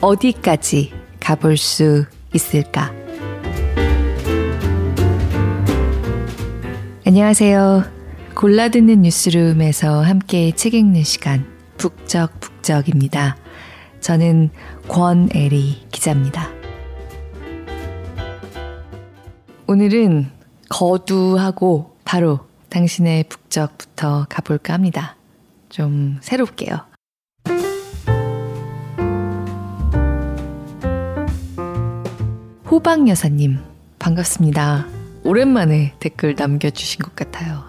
어디까지 가볼 수 있을까? 안녕하세요. 골라듣는 뉴스룸에서 함께 책 읽는 시간, 북적북적입니다. 저는 권애리 기자입니다. 오늘은 거두하고 바로 당신의 북적부터 가볼까 합니다. 좀 새롭게요. 호박 여사님, 반갑습니다. 오랜만에 댓글 남겨주신 것 같아요.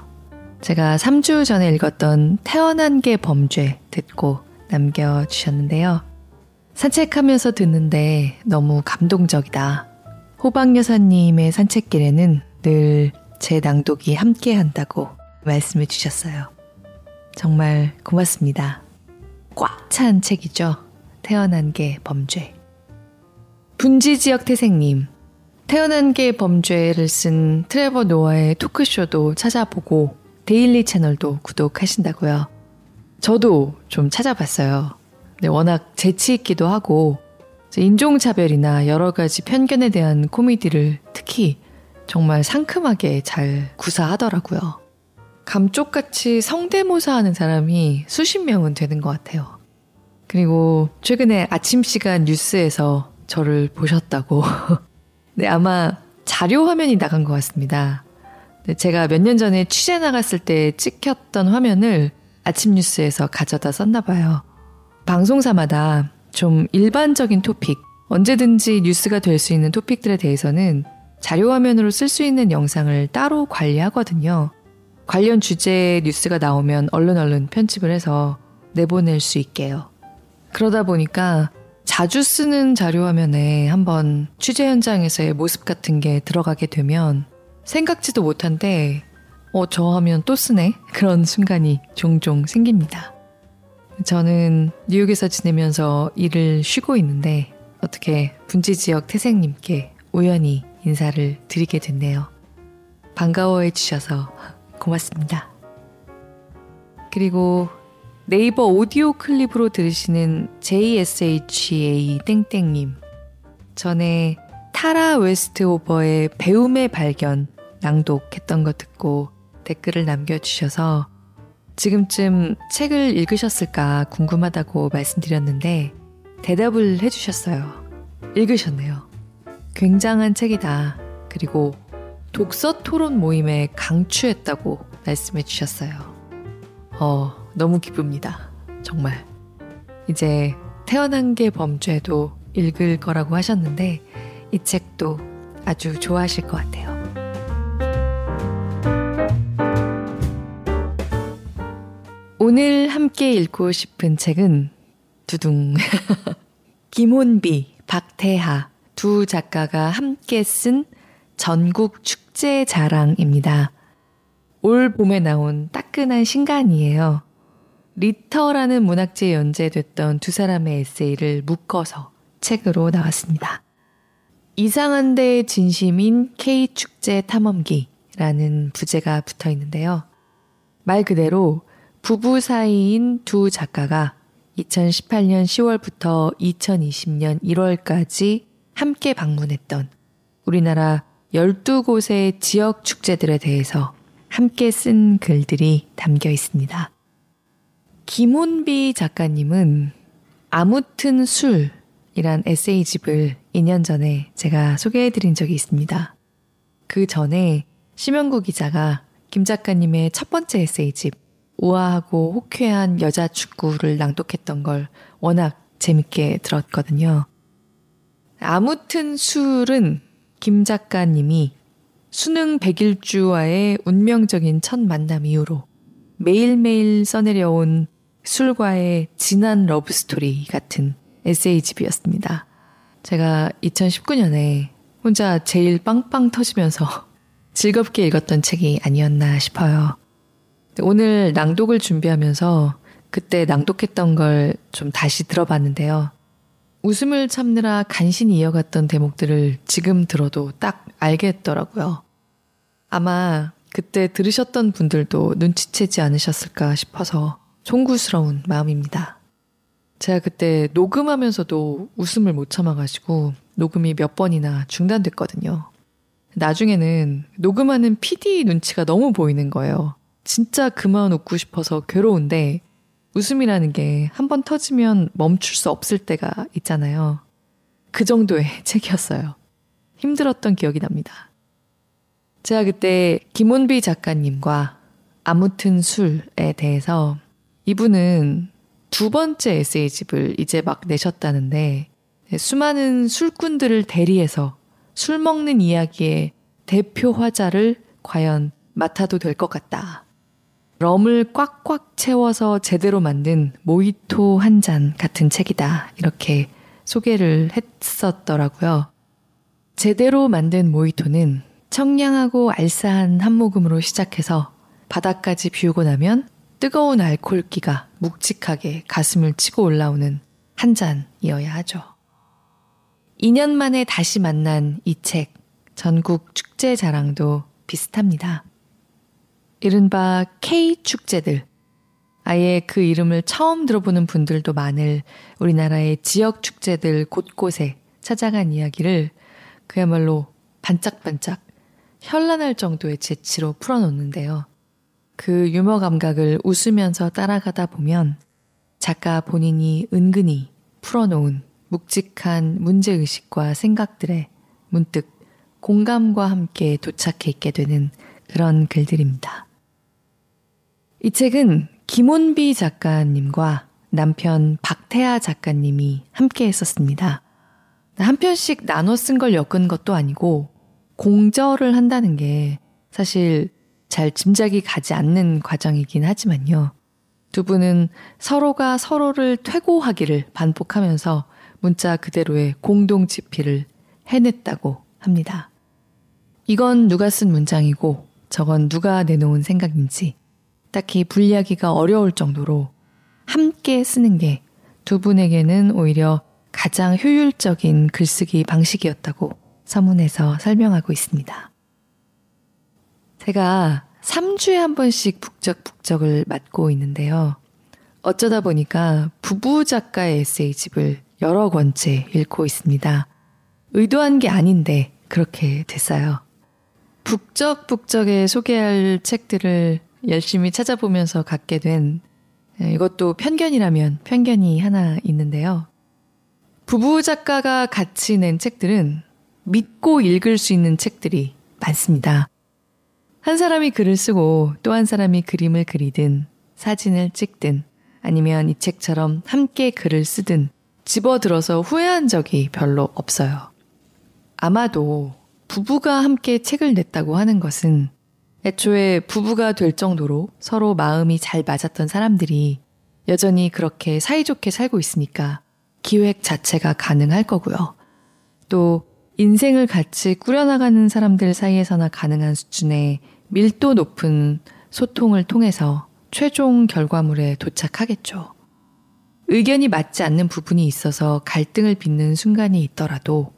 제가 3주 전에 읽었던 태어난 게 범죄 듣고 남겨주셨는데요. 산책하면서 듣는데 너무 감동적이다. 호박 여사님의 산책길에는 늘 제 낭독이 함께 한다고 말씀해 주셨어요. 정말 고맙습니다. 꽉 찬 책이죠. 태어난 게 범죄. 분지 지역 태생님. 태어난 게 범죄를 쓴 트레버 노아의 토크쇼도 찾아보고 데일리 채널도 구독하신다고요. 저도 좀 찾아봤어요. 네, 워낙 재치 있기도 하고 인종차별이나 여러 가지 편견에 대한 코미디를 특히 정말 상큼하게 잘 구사하더라고요. 감쪽같이 성대모사 하는 사람이 수십 명은 되는 것 같아요. 그리고 최근에 아침 시간 뉴스에서 저를 보셨다고. 네, 아마 자료 화면이 나간 것 같습니다. 네, 제가 몇 년 전에 취재 나갔을 때 찍혔던 화면을 아침 뉴스에서 가져다 썼나 봐요. 방송사마다 좀 일반적인 토픽, 언제든지 뉴스가 될 수 있는 토픽들에 대해서는 자료 화면으로 쓸 수 있는 영상을 따로 관리하거든요. 관련 주제의 뉴스가 나오면 얼른 얼른 편집을 해서 내보낼 수 있게요. 그러다 보니까 자주 쓰는 자료 화면에 한번 취재 현장에서의 모습 같은 게 들어가게 되면 생각지도 못한데, 어, 저 하면 또 쓰네? 그런 순간이 종종 생깁니다. 저는 뉴욕에서 지내면서 일을 쉬고 있는데, 어떻게 분지 지역 태생님께 우연히 인사를 드리게 됐네요. 반가워해 주셔서 고맙습니다. 그리고 네이버 오디오 클립으로 들으시는 JSHA 땡땡님. 전에 타라 웨스트 오버의 배움의 발견 낭독했던 거 듣고 댓글을 남겨주셔서 지금쯤 책을 읽으셨을까 궁금하다고 말씀드렸는데 대답을 해주셨어요. 읽으셨네요. 굉장한 책이다. 그리고 독서 토론 모임에 강추했다고 말씀해 주셨어요. 어, 너무 기쁩니다. 정말. 이제 태어난 게 범죄도 읽을 거라고 하셨는데 이 책도 아주 좋아하실 것 같아요. 오늘 함께 읽고 싶은 책은 두둥 김혼비, 박태하 두 작가가 함께 쓴 전국 축제 자랑입니다. 올 봄에 나온 따끈한 신간이에요. 리터라는 문학지에 연재됐던 두 사람의 에세이를 묶어서 책으로 나왔습니다. 이상한데 진심인 K축제 탐험기라는 부제가 붙어 있는데요. 말 그대로 부부 사이인 두 작가가 2018년 10월부터 2020년 1월까지 함께 방문했던 우리나라 12곳의 지역 축제들에 대해서 함께 쓴 글들이 담겨 있습니다. 김혼비 작가님은 아무튼 술이란 에세이집을 2년 전에 제가 소개해 드린 적이 있습니다. 그 전에 심영구 기자가 김 작가님의 첫 번째 에세이집 우아하고 호쾌한 여자 축구를 낭독했던 걸 워낙 재밌게 들었거든요. 아무튼 술은 김 작가님이 수능 백일주와의 운명적인 첫 만남 이후로 매일매일 써내려온 술과의 진한 러브스토리 같은 에세이집이었습니다. 제가 2019년에 혼자 제일 빵빵 터지면서 즐겁게 읽었던 책이 아니었나 싶어요. 오늘 낭독을 준비하면서 그때 낭독했던 걸 좀 다시 들어봤는데요. 웃음을 참느라 간신히 이어갔던 대목들을 지금 들어도 딱 알겠더라고요. 아마 그때 들으셨던 분들도 눈치채지 않으셨을까 싶어서 송구스러운 마음입니다. 제가 그때 녹음하면서도 웃음을 못 참아가지고 녹음이 몇 번이나 중단됐거든요. 나중에는 녹음하는 PD 눈치가 너무 보이는 거예요. 진짜 그만 웃고 싶어서 괴로운데 웃음이라는 게 한 번 터지면 멈출 수 없을 때가 있잖아요. 그 정도의 책이었어요. 힘들었던 기억이 납니다. 제가 그때 김원비 작가님과 아무튼 술에 대해서 이분은 두 번째 에세이집을 이제 막 내셨다는데 수많은 술꾼들을 대리해서 술 먹는 이야기의 대표 화자를 과연 맡아도 될 것 같다. 럼을 꽉꽉 채워서 제대로 만든 모히토 한 잔 같은 책이다. 이렇게 소개를 했었더라고요. 제대로 만든 모히토는 청량하고 알싸한 한 모금으로 시작해서 바닥까지 비우고 나면 뜨거운 알코올기가 묵직하게 가슴을 치고 올라오는 한 잔이어야 하죠. 2년 만에 다시 만난 이 책, 전국 축제 자랑도 비슷합니다. 이른바 K축제들. 아예 그 이름을 처음 들어보는 분들도 많을 우리나라의 지역 축제들 곳곳에 찾아간 이야기를 그야말로 반짝반짝 현란할 정도의 재치로 풀어놓는데요. 그 유머 감각을 웃으면서 따라가다 보면 작가 본인이 은근히 풀어놓은 묵직한 문제의식과 생각들에 문득 공감과 함께 도착해 있게 되는 그런 글들입니다. 이 책은 김원비 작가님과 남편 박태아 작가님이 함께 했었습니다. 한 편씩 나눠 쓴 걸 엮은 것도 아니고 공절을 한다는 게 사실 잘 짐작이 가지 않는 과정이긴 하지만요. 두 분은 서로가 서로를 퇴고하기를 반복하면서 문자 그대로의 공동 집필을 해냈다고 합니다. 이건 누가 쓴 문장이고 저건 누가 내놓은 생각인지 딱히 분리하기가 어려울 정도로 함께 쓰는 게 두 분에게는 오히려 가장 효율적인 글쓰기 방식이었다고 서문에서 설명하고 있습니다. 제가 3주에 한 번씩 북적북적을 맡고 있는데요. 어쩌다 보니까 부부 작가의 에세이집을 여러 권째 읽고 있습니다. 의도한 게 아닌데 그렇게 됐어요. 북적북적에 소개할 책들을 열심히 찾아보면서 갖게 된 예, 이것도 편견이라면 편견이 하나 있는데요. 부부 작가가 같이 낸 책들은 믿고 읽을 수 있는 책들이 많습니다. 한 사람이 글을 쓰고 또 한 사람이 그림을 그리든 사진을 찍든 아니면 이 책처럼 함께 글을 쓰든 집어들어서 후회한 적이 별로 없어요. 아마도 부부가 함께 책을 냈다고 하는 것은 애초에 부부가 될 정도로 서로 마음이 잘 맞았던 사람들이 여전히 그렇게 사이좋게 살고 있으니까 기획 자체가 가능할 거고요. 또 인생을 같이 꾸려나가는 사람들 사이에서나 가능한 수준의 밀도 높은 소통을 통해서 최종 결과물에 도착하겠죠. 의견이 맞지 않는 부분이 있어서 갈등을 빚는 순간이 있더라도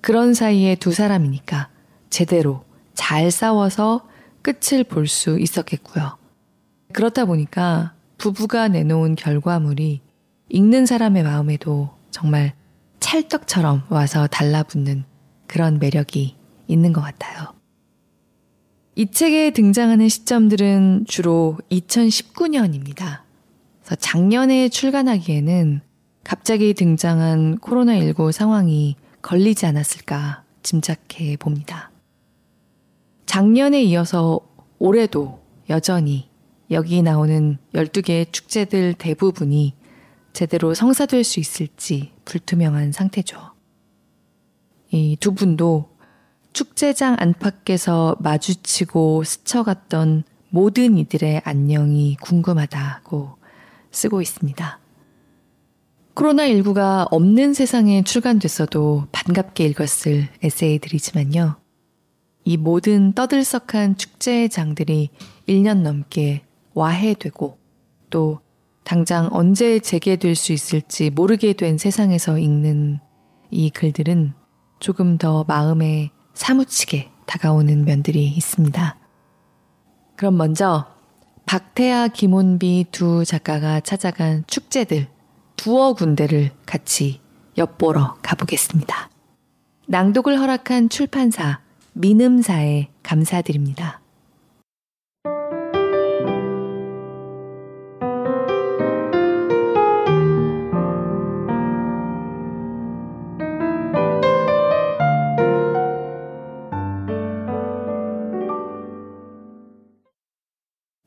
그런 사이에 두 사람이니까 제대로 잘 싸워서 끝을 볼 수 있었겠고요. 그렇다 보니까 부부가 내놓은 결과물이 읽는 사람의 마음에도 정말 찰떡처럼 와서 달라붙는 그런 매력이 있는 것 같아요. 이 책에 등장하는 시점들은 주로 2019년입니다. 그래서 작년에 출간하기에는 갑자기 등장한 코로나19 상황이 걸리지 않았을까 짐작해 봅니다. 작년에 이어서 올해도 여전히 여기 나오는 12개의 축제들 대부분이 제대로 성사될 수 있을지 불투명한 상태죠. 이 두 분도 축제장 안팎에서 마주치고 스쳐갔던 모든 이들의 안녕이 궁금하다고 쓰고 있습니다. 코로나19가 없는 세상에 출간됐어도 반갑게 읽었을 에세이들이지만요. 이 모든 떠들썩한 축제의 장들이 1년 넘게 와해되고 또 당장 언제 재개될 수 있을지 모르게 된 세상에서 읽는 이 글들은 조금 더 마음에 사무치게 다가오는 면들이 있습니다. 그럼 먼저 박태아, 김원비 두 작가가 찾아간 축제들 두어 군데를 같이 엿보러 가보겠습니다. 낭독을 허락한 출판사 민음사에 감사드립니다.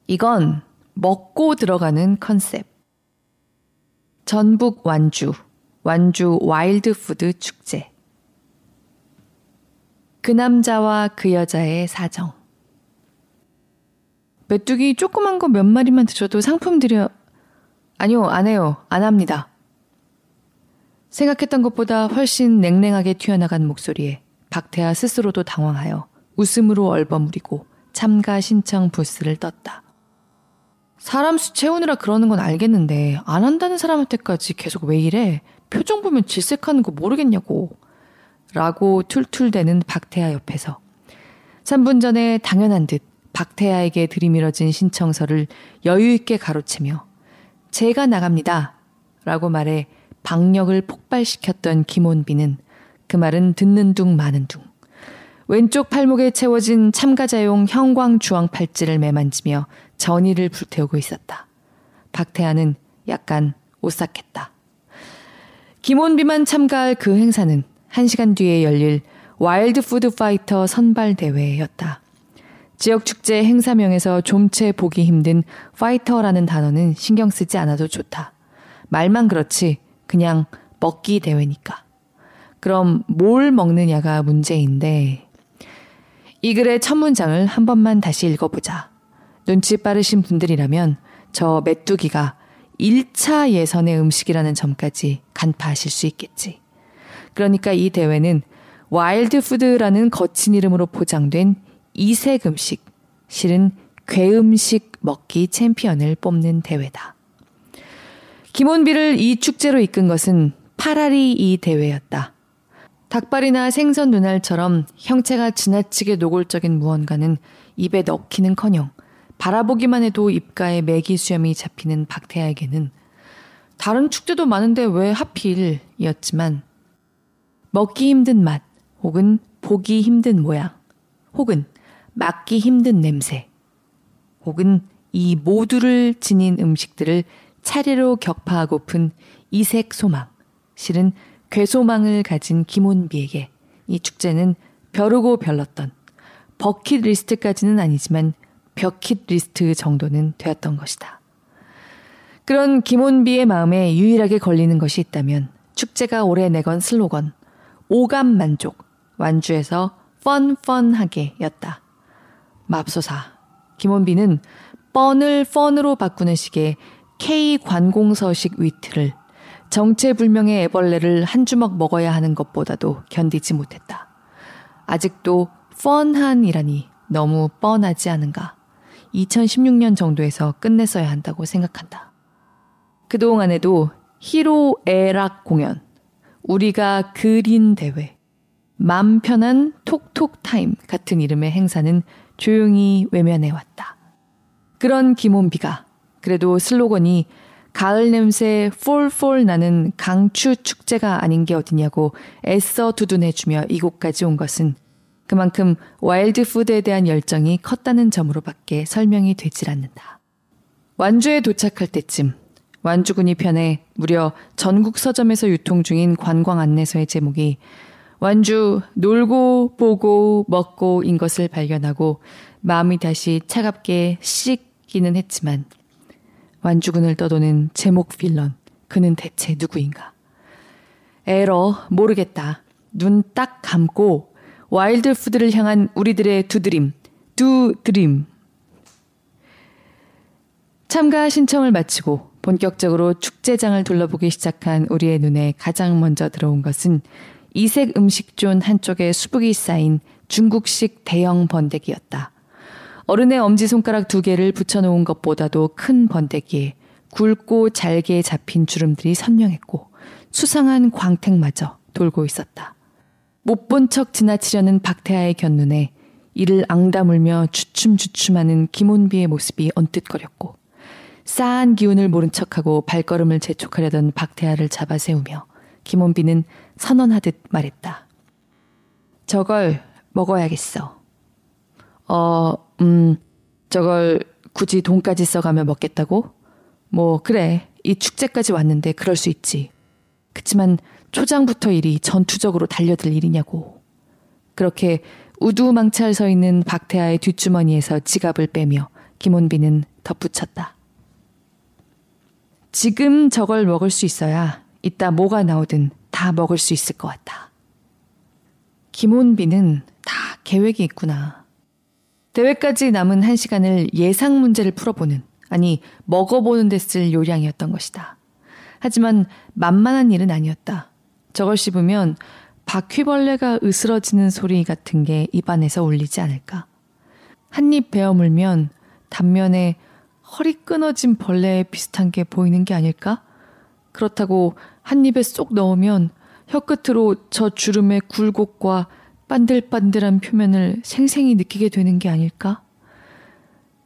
이건 먹고 들어가는 컨셉. 전북 완주, 완주 와일드푸드 축제. 그 남자와 그 여자의 사정. 메뚜기 조그만 거 몇 마리만 드셔도 상품 드려. 아니요, 안 해요. 안 합니다. 생각했던 것보다 훨씬 냉랭하게 튀어나간 목소리에 박태하 스스로도 당황하여 웃음으로 얼버무리고 참가 신청 부스를 떴다. 사람 수 채우느라 그러는 건 알겠는데 안 한다는 사람한테까지 계속 왜 이래? 표정 보면 질색하는 거 모르겠냐고. 라고 툴툴대는 박태하 옆에서 3분 전에 당연한 듯 박태하에게 들이밀어진 신청서를 여유있게 가로채며 제가 나갑니다. 라고 말해 박력을 폭발시켰던 김원비는 그 말은 듣는 둥 마는 둥 왼쪽 팔목에 채워진 참가자용 형광 주황 팔찌를 매만지며 전의를 불태우고 있었다. 박태하는 약간 오싹했다. 김혼비만 참가할 그 행사는 1시간 뒤에 열릴 와일드 푸드 파이터 선발 대회였다. 지역 축제 행사명에서 좀체 보기 힘든 파이터라는 단어는 신경 쓰지 않아도 좋다. 말만 그렇지 그냥 먹기 대회니까. 그럼 뭘 먹느냐가 문제인데 이 글의 첫 문장을 한 번만 다시 읽어보자. 눈치 빠르신 분들이라면 저 메뚜기가 1차 예선의 음식이라는 점까지 간파하실 수 있겠지. 그러니까 이 대회는 와일드 푸드라는 거친 이름으로 포장된 이색 음식, 실은 괴음식 먹기 챔피언을 뽑는 대회다. 김원비를 이 축제로 이끈 것은 파라리 이 대회였다. 닭발이나 생선 눈알처럼 형체가 지나치게 노골적인 무언가는 입에 넣기는커녕 바라보기만 해도 입가에 매기 수염이 잡히는 박태하에게는 다른 축제도 많은데 왜 하필이었지만 먹기 힘든 맛 혹은 보기 힘든 모양 혹은 맡기 힘든 냄새 혹은 이 모두를 지닌 음식들을 차례로 격파하고픈 이색 소망 실은 괴소망을 가진 김혼비에게 이 축제는 벼르고 별렀던 버킷리스트까지는 아니지만 벽킷 리스트 정도는 되었던 것이다. 그런 김혼비의 마음에 유일하게 걸리는 것이 있다면 축제가 올해 내건 슬로건 오감 만족 완주에서 펀펀하게 였다. 맙소사 김원비는 뻔을 펀으로 바꾸는 식의 K 관공서식 위트를 정체불명의 애벌레를 한 주먹 먹어야 하는 것보다도 견디지 못했다. 아직도 펀한이라니 너무 뻔하지 않은가. 2016년 정도에서 끝냈어야 한다고 생각한다. 그동안에도 희로애락 공연, 우리가 그린 대회, 맘 편한 톡톡 타임 같은 이름의 행사는 조용히 외면해 왔다. 그런 김혼비가 그래도 슬로건이 가을 냄새 폴폴 나는 강추 축제가 아닌 게 어디냐고 애써 두둔해주며 이곳까지 온 것은 그만큼 와일드 푸드에 대한 열정이 컸다는 점으로밖에 설명이 되질 않는다. 완주에 도착할 때쯤 완주군이 펴낸 무려 전국 서점에서 유통 중인 관광 안내서의 제목이 완주 놀고 보고 먹고인 것을 발견하고 마음이 다시 차갑게 씻기는 했지만 완주군을 떠도는 제목 빌런, 그는 대체 누구인가? 에라, 모르겠다. 눈 딱 감고 와일드 푸드를 향한 우리들의 두드림, 두드림. 참가 신청을 마치고 본격적으로 축제장을 둘러보기 시작한 우리의 눈에 가장 먼저 들어온 것은 이색 음식존 한쪽에 수북이 쌓인 중국식 대형 번데기였다. 어른의 엄지손가락 두 개를 붙여놓은 것보다도 큰 번데기에 굵고 잘게 잡힌 주름들이 선명했고 수상한 광택마저 돌고 있었다. 못 본 척 지나치려는 박태하의 곁눈에 이를 앙다물며 주춤주춤하는 김원비의 모습이 언뜻거렸고 싸한 기운을 모른 척하고 발걸음을 재촉하려던 박태하를 잡아 세우며 김원빈은 선언하듯 말했다. 저걸 먹어야겠어. 어, 음, 저걸 굳이 돈까지 써가며 먹겠다고? 뭐, 그래. 이 축제까지 왔는데 그럴 수 있지. 그치만 초장부터 일이 전투적으로 달려들 일이냐고. 그렇게 우두망찰 서 있는 박태하의 뒷주머니에서 지갑을 빼며 김원빈은 덧붙였다. 지금 저걸 먹을 수 있어야 이따 뭐가 나오든 다 먹을 수 있을 것 같다. 김원빈은 다 계획이 있구나. 대회까지 남은 한 시간을 예상 문제를 풀어보는, 아니, 먹어보는 데 쓸 요량이었던 것이다. 하지만 만만한 일은 아니었다. 저걸 씹으면 바퀴벌레가 으스러지는 소리 같은 게 입안에서 울리지 않을까. 한 입 베어 물면 단면에 허리 끊어진 벌레에 비슷한 게 보이는 게 아닐까? 그렇다고 한 입에 쏙 넣으면 혀끝으로 저 주름의 굴곡과 반들반들한 표면을 생생히 느끼게 되는 게 아닐까?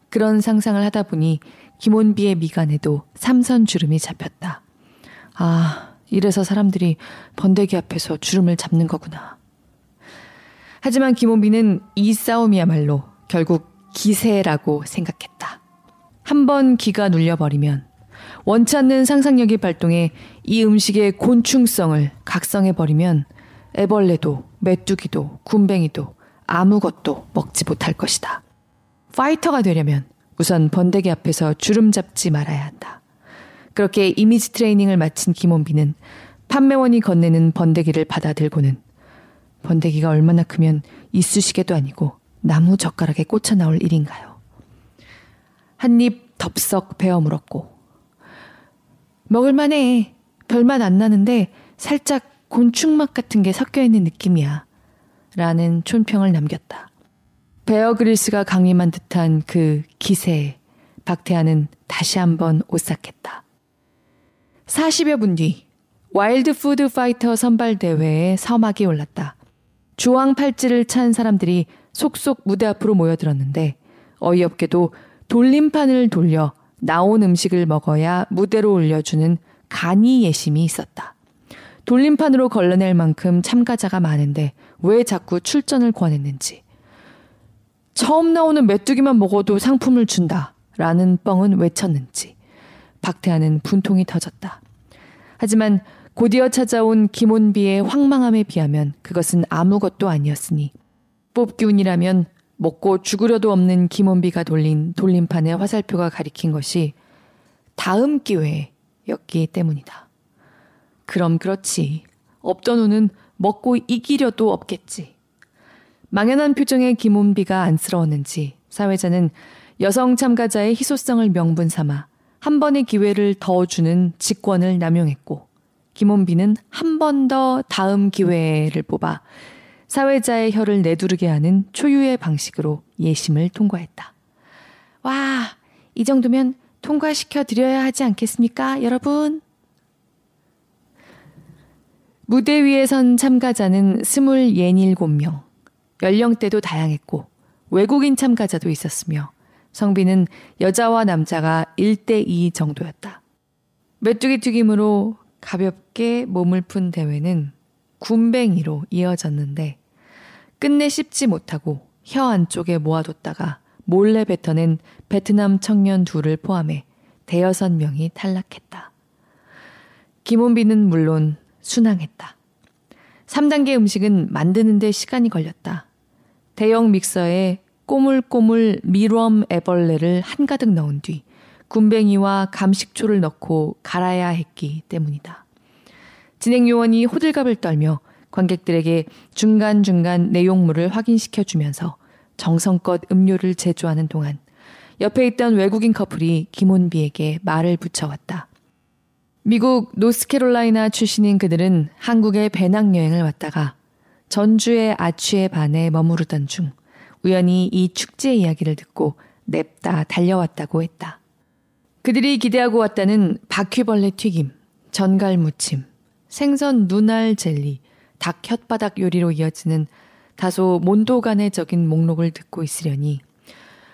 그런 상상을 하다 보니 김원비의 미간에도 삼선 주름이 잡혔다. 아, 이래서 사람들이 번데기 앞에서 주름을 잡는 거구나. 하지만 김원비는 이 싸움이야말로 결국 기세라고 생각했다. 한 번 기가 눌려버리면 원치 않는 상상력이 발동해 이 음식의 곤충성을 각성해버리면 애벌레도 메뚜기도 굼벵이도 아무것도 먹지 못할 것이다. 파이터가 되려면 우선 번데기 앞에서 주름 잡지 말아야 한다. 그렇게 이미지 트레이닝을 마친 김원비는 판매원이 건네는 번데기를 받아들고는 번데기가 얼마나 크면 이쑤시개도 아니고 나무 젓가락에 꽂혀 나올 일인가요? 한 입 덥석 베어 물었고 먹을만해 별맛 안 나는데 살짝 곤충맛 같은 게 섞여 있는 느낌이야. 라는 촌평을 남겼다. 베어 그릴스가 강림한 듯한 그 기세에 박태하는 다시 한번 오싹했다. 40여 분 뒤, 와일드 푸드 파이터 선발 대회의 서막이 올랐다. 주황 팔찌를 찬 사람들이 속속 무대 앞으로 모여들었는데 어이없게도 돌림판을 돌려 나온 음식을 먹어야 무대로 올려주는 간이 예심이 있었다. 돌림판으로 걸러낼 만큼 참가자가 많은데 왜 자꾸 출전을 권했는지. 처음 나오는 메뚜기만 먹어도 상품을 준다. 라는 뻥은 외쳤는지. 박태하는 분통이 터졌다. 하지만 곧이어 찾아온 김원비의 황망함에 비하면 그것은 아무것도 아니었으니 뽑기운이라면 먹고 죽으려도 없는 김원비가 돌린 돌림판의 화살표가 가리킨 것이 다음 기회였기 때문이다. 그럼 그렇지. 없던 우는 먹고 이기려도 없겠지. 망연한 표정의 김원비가 안쓰러웠는지 사회자는 여성 참가자의 희소성을 명분 삼아 한 번의 기회를 더 주는 직권을 남용했고 김원비는 한번 더 다음 기회를 뽑아 사회자의 혀를 내두르게 하는 초유의 방식으로 예심을 통과했다. 와, 이 정도면 통과시켜 드려야 하지 않겠습니까, 여러분? 무대 위에 선 참가자는 27명. 연령대도 다양했고 외국인 참가자도 있었으며 성비는 여자와 남자가 1대2 정도였다. 메뚜기 튀김으로 가볍게 몸을 푼 대회는 굼벵이로 이어졌는데 끝내 씹지 못하고 혀 안쪽에 모아뒀다가 몰래 뱉어낸 베트남 청년 둘을 포함해 대여섯 명이 탈락했다. 김원빈은 물론 순항했다. 3단계 음식은 만드는데 시간이 걸렸다. 대형 믹서에 꼬물꼬물 미럼 애벌레를 한가득 넣은 뒤 군뱅이와 감식초를 넣고 갈아야 했기 때문이다. 진행 요원이 호들갑을 떨며 관객들에게 중간중간 내용물을 확인시켜 주면서 정성껏 음료를 제조하는 동안 옆에 있던 외국인 커플이 김원비에게 말을 붙여왔다. 미국 노스캐롤라이나 출신인 그들은 한국에 배낭여행을 왔다가 전주의 아취에 반해 머무르던 중 우연히 이 축제 이야기를 듣고 냅다 달려왔다고 했다. 그들이 기대하고 왔다는 바퀴벌레 튀김, 전갈 무침, 생선 눈알 젤리, 닭 혓바닥 요리로 이어지는 다소 몬도간의적인 목록을 듣고 있으려니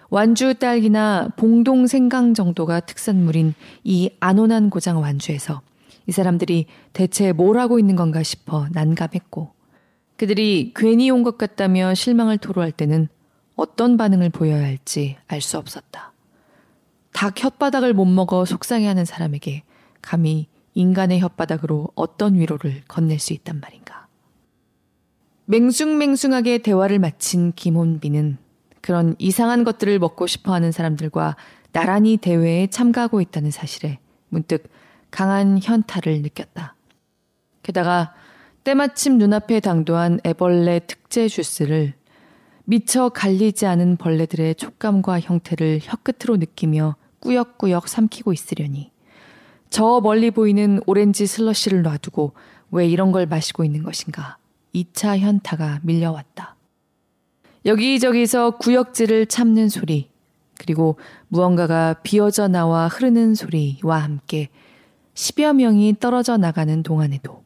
완주 딸기나 봉동 생강 정도가 특산물인 이 안온한 고장 완주에서 이 사람들이 대체 뭘 하고 있는 건가 싶어 난감했고 그들이 괜히 온 것 같다며 실망을 토로할 때는 어떤 반응을 보여야 할지 알 수 없었다. 닭 혓바닥을 못 먹어 속상해하는 사람에게 감히 인간의 혓바닥으로 어떤 위로를 건넬 수 있단 말인가. 맹숭맹숭하게 대화를 마친 김혼비는 그런 이상한 것들을 먹고 싶어 하는 사람들과 나란히 대회에 참가하고 있다는 사실에 문득 강한 현타를 느꼈다. 게다가 때마침 눈앞에 당도한 애벌레 특제 주스를 미처 갈리지 않은 벌레들의 촉감과 형태를 혀끝으로 느끼며 꾸역꾸역 삼키고 있으려니 저 멀리 보이는 오렌지 슬러시를 놔두고 왜 이런 걸 마시고 있는 것인가 2차 현타가 밀려왔다. 여기저기서 구역질을 참는 소리 그리고 무언가가 비어져 나와 흐르는 소리와 함께 10여 명이 떨어져 나가는 동안에도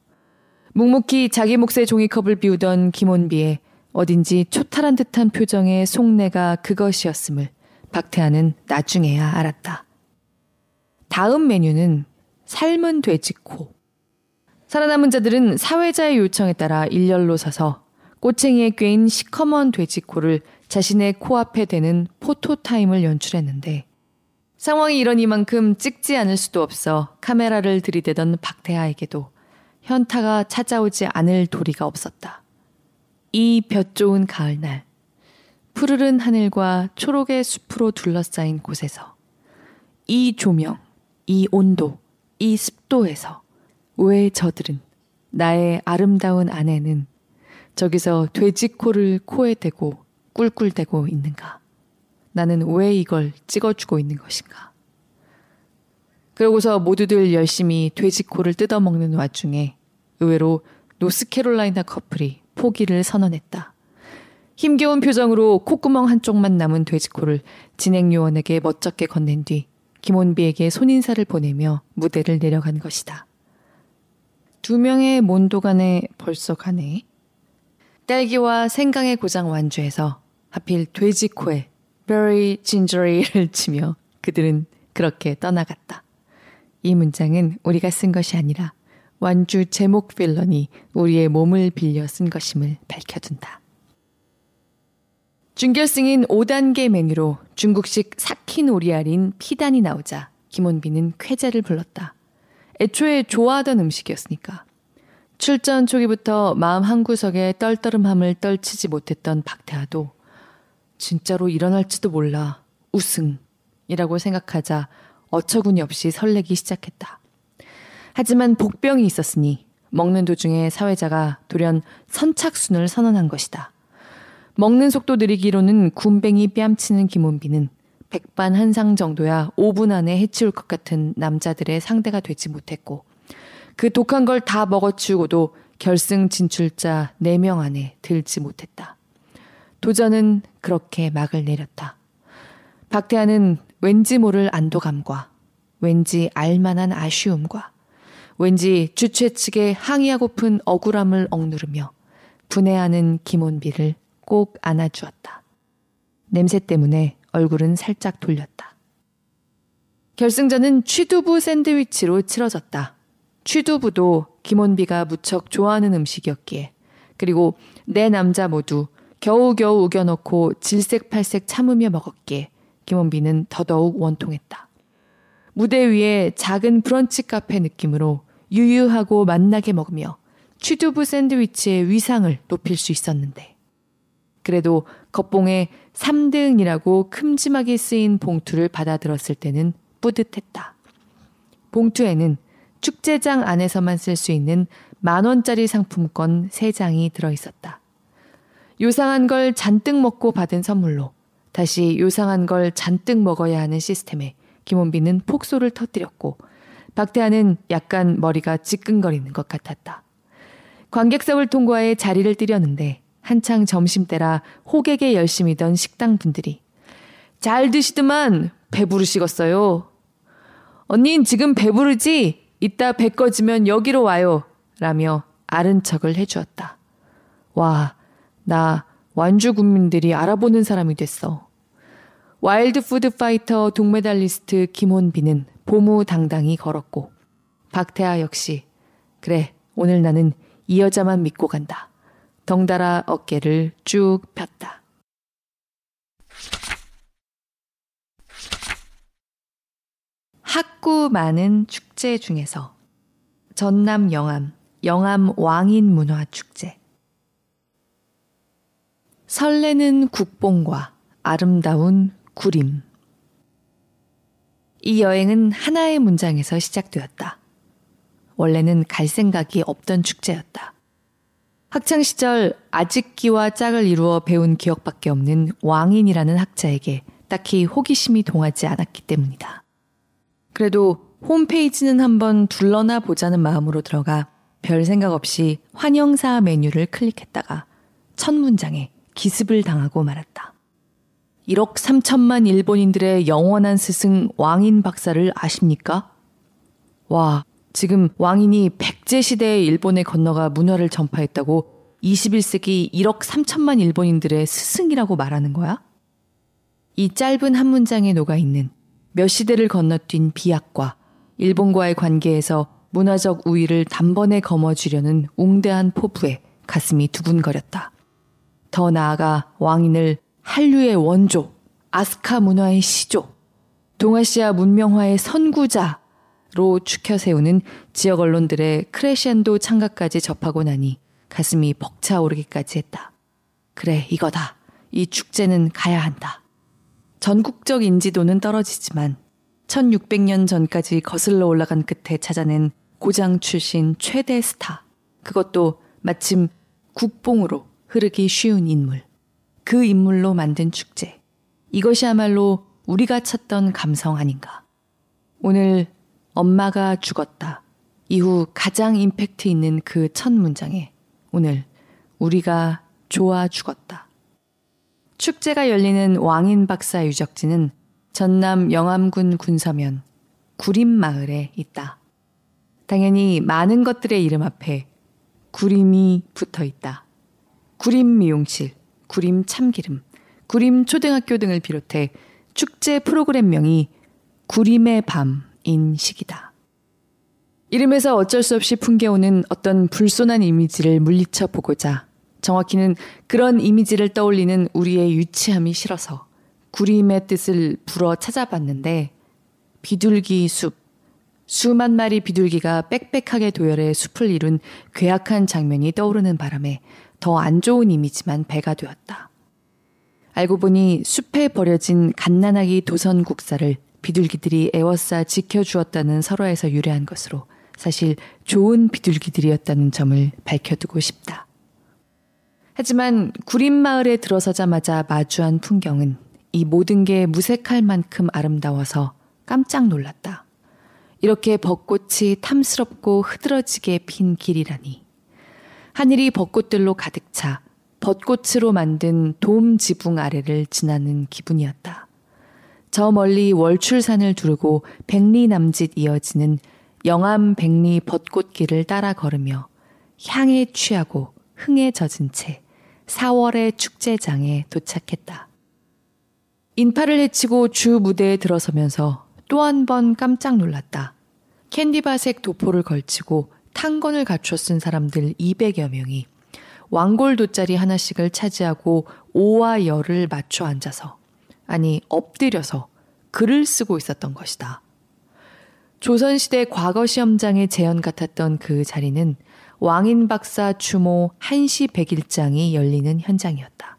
묵묵히 자기 몫의 종이컵을 비우던 김원비의 어딘지 초탈한 듯한 표정의 속내가 그것이었음을 박태환은 나중에야 알았다. 다음 메뉴는 삶은 돼지코. 살아남은 자들은 사회자의 요청에 따라 일렬로 서서 꼬챙이에 꿰인 시커먼 돼지코를 자신의 코앞에 대는 포토타임을 연출했는데 상황이 이러니만큼 찍지 않을 수도 없어 카메라를 들이대던 박태하에게도 현타가 찾아오지 않을 도리가 없었다. 이 볕 좋은 가을날, 푸르른 하늘과 초록의 숲으로 둘러싸인 곳에서, 이 조명, 이 온도, 이 습도에서, 왜 저들은, 나의 아름다운 아내는 저기서 돼지코를 코에 대고 꿀꿀대고 있는가? 나는 왜 이걸 찍어주고 있는 것인가? 그러고서 모두들 열심히 돼지코를 뜯어먹는 와중에 의외로 노스캐롤라이나 커플이 포기를 선언했다. 힘겨운 표정으로 콧구멍 한쪽만 남은 돼지코를 진행요원에게 멋쩍게 건넨 뒤 김원비에게 손인사를 보내며 무대를 내려간 것이다. 두 명의 몬도간에 벌써 가네. 딸기와 생강의 고장 완주해서 하필 돼지코에 very gingery를 치며 그들은 그렇게 떠나갔다. 이 문장은 우리가 쓴 것이 아니라 완주 제목 필런이 우리의 몸을 빌려 쓴 것임을 밝혀둔다. 준결승인 5단계 메뉴로 중국식 삭힌 오리알인 피단이 나오자 김원빈은 쾌재를 불렀다. 애초에 좋아하던 음식이었으니까. 출전 초기부터 마음 한구석에 떨떠름함을 떨치지 못했던 박태하도 진짜로 일어날지도 몰라 우승이라고 생각하자 어처구니 없이 설레기 시작했다. 하지만 복병이 있었으니 먹는 도중에 사회자가 돌연 선착순을 선언한 것이다. 먹는 속도 느리기로는 군뱅이 뺨치는 김원비는 백반 한상 정도야 5분 안에 해치울 것 같은 남자들의 상대가 되지 못했고 그 독한 걸 다 먹어치우고도 결승 진출자 4명 안에 들지 못했다. 도전은 그렇게 막을 내렸다. 박태환은 왠지 모를 안도감과 왠지 알만한 아쉬움과 왠지 주최 측에 항의하고픈 억울함을 억누르며 분해하는 김원비를 꼭 안아주었다. 냄새 때문에 얼굴은 살짝 돌렸다. 결승전은 취두부 샌드위치로 치러졌다. 취두부도 김원비가 무척 좋아하는 음식이었기에 그리고 내 남자 모두 겨우겨우 우겨넣고 질색팔색 참으며 먹었기에 김원비는 더더욱 원통했다. 무대 위에 작은 브런치 카페 느낌으로 유유하고 맛나게 먹으며 취두부 샌드위치의 위상을 높일 수 있었는데 그래도 겉봉에 3등이라고 큼지막이 쓰인 봉투를 받아들었을 때는 뿌듯했다. 봉투에는 축제장 안에서만 쓸 수 있는 만원짜리 상품권 3장이 들어있었다. 요상한 걸 잔뜩 먹고 받은 선물로 다시 요상한 걸 잔뜩 먹어야 하는 시스템에 김원빈은 폭소를 터뜨렸고 박태환은 약간 머리가 찌끈거리는 것 같았다. 관객석을 통과해 자리를 뜨려는데 한창 점심때라 호객에 열심히던 식당 분들이 잘 드시더만 배부르시겠어요. 언닌 지금 배부르지? 이따 배 꺼지면 여기로 와요. 라며 아는 척을 해주었다. 와, 나 완주 군민들이 알아보는 사람이 됐어. 와일드 푸드 파이터 동메달리스트 김혼비는 보무당당히 걸었고 박태하 역시 그래 오늘 나는 이 여자만 믿고 간다. 덩달아 어깨를 쭉 폈다. 학구 많은 축제 중에서 전남 영암 영암 왕인 문화 축제 설레는 국뽕과 아름다운 구림 이 여행은 하나의 문장에서 시작되었다. 원래는 갈 생각이 없던 축제였다. 학창 시절 아직기와 짝을 이루어 배운 기억밖에 없는 왕인이라는 학자에게 딱히 호기심이 동하지 않았기 때문이다. 그래도 홈페이지는 한번 둘러나 보자는 마음으로 들어가 별 생각 없이 환영사 메뉴를 클릭했다가 첫 문장에 기습을 당하고 말았다. 1억 3천만 일본인들의 영원한 스승 왕인 박사를 아십니까? 와, 지금 왕인이 백제 시대의 일본에 건너가 문화를 전파했다고 21세기 1억 3천만 일본인들의 스승이라고 말하는 거야? 이 짧은 한 문장에 녹아 있는 몇 시대를 건너뛴 비약과 일본과의 관계에서 문화적 우위를 단번에 거머쥐려는 웅대한 포부에 가슴이 두근거렸다. 더 나아가 왕인을 한류의 원조, 아스카 문화의 시조, 동아시아 문명화의 선구자로 추켜 세우는 지역 언론들의 크레션도 창가까지 접하고 나니 가슴이 벅차오르기까지 했다. 그래, 이거다. 이 축제는 가야 한다. 전국적 인지도는 떨어지지만 1600년 전까지 거슬러 올라간 끝에 찾아낸 고장 출신 최대 스타. 그것도 마침 국뽕으로 흐르기 쉬운 인물. 그 인물로 만든 축제. 이것이야말로 우리가 찾던 감성 아닌가. 오늘 엄마가 죽었다. 이후 가장 임팩트 있는 그 첫 문장에 오늘 우리가 좋아 죽었다. 축제가 열리는 왕인 박사 유적지는 전남 영암군 군서면 구림마을에 있다. 당연히 많은 것들의 이름 앞에 구림이 붙어 있다. 구림 미용실, 구림 참기름, 구림 초등학교 등을 비롯해 축제 프로그램명이 구림의 밤인 시기다. 이름에서 어쩔 수 없이 풍겨오는 어떤 불손한 이미지를 물리쳐 보고자 정확히는 그런 이미지를 떠올리는 우리의 유치함이 싫어서 구림의 뜻을 불어 찾아봤는데 비둘기 숲, 수만 마리 비둘기가 빽빽하게 도열해 숲을 이룬 괴악한 장면이 떠오르는 바람에 더 안 좋은 이미지만 배가 되었다. 알고 보니 숲에 버려진 갓난아기 도선 국사를 비둘기들이 애워싸 지켜주었다는 설화에서 유래한 것으로 사실 좋은 비둘기들이었다는 점을 밝혀두고 싶다. 하지만 구림마을에 들어서자마자 마주한 풍경은 이 모든 게 무색할 만큼 아름다워서 깜짝 놀랐다. 이렇게 벚꽃이 탐스럽고 흐드러지게 핀 길이라니. 하늘이 벚꽃들로 가득 차 벚꽃으로 만든 돔 지붕 아래를 지나는 기분이었다. 저 멀리 월출산을 두르고 백리 남짓 이어지는 영암 백리 벚꽃길을 따라 걸으며 향에 취하고 흥에 젖은 채 4월의 축제장에 도착했다. 인파를 헤치고 주 무대에 들어서면서 또 한 번 깜짝 놀랐다. 캔디바색 도포를 걸치고 탄건을 갖춰 쓴 사람들 200여 명이 왕골 돗자리 하나씩을 차지하고 오와 열을 맞춰 앉아서, 아니, 엎드려서 글을 쓰고 있었던 것이다. 조선시대 과거 시험장의 재현 같았던 그 자리는 왕인 박사 추모 한시 백일장이 열리는 현장이었다.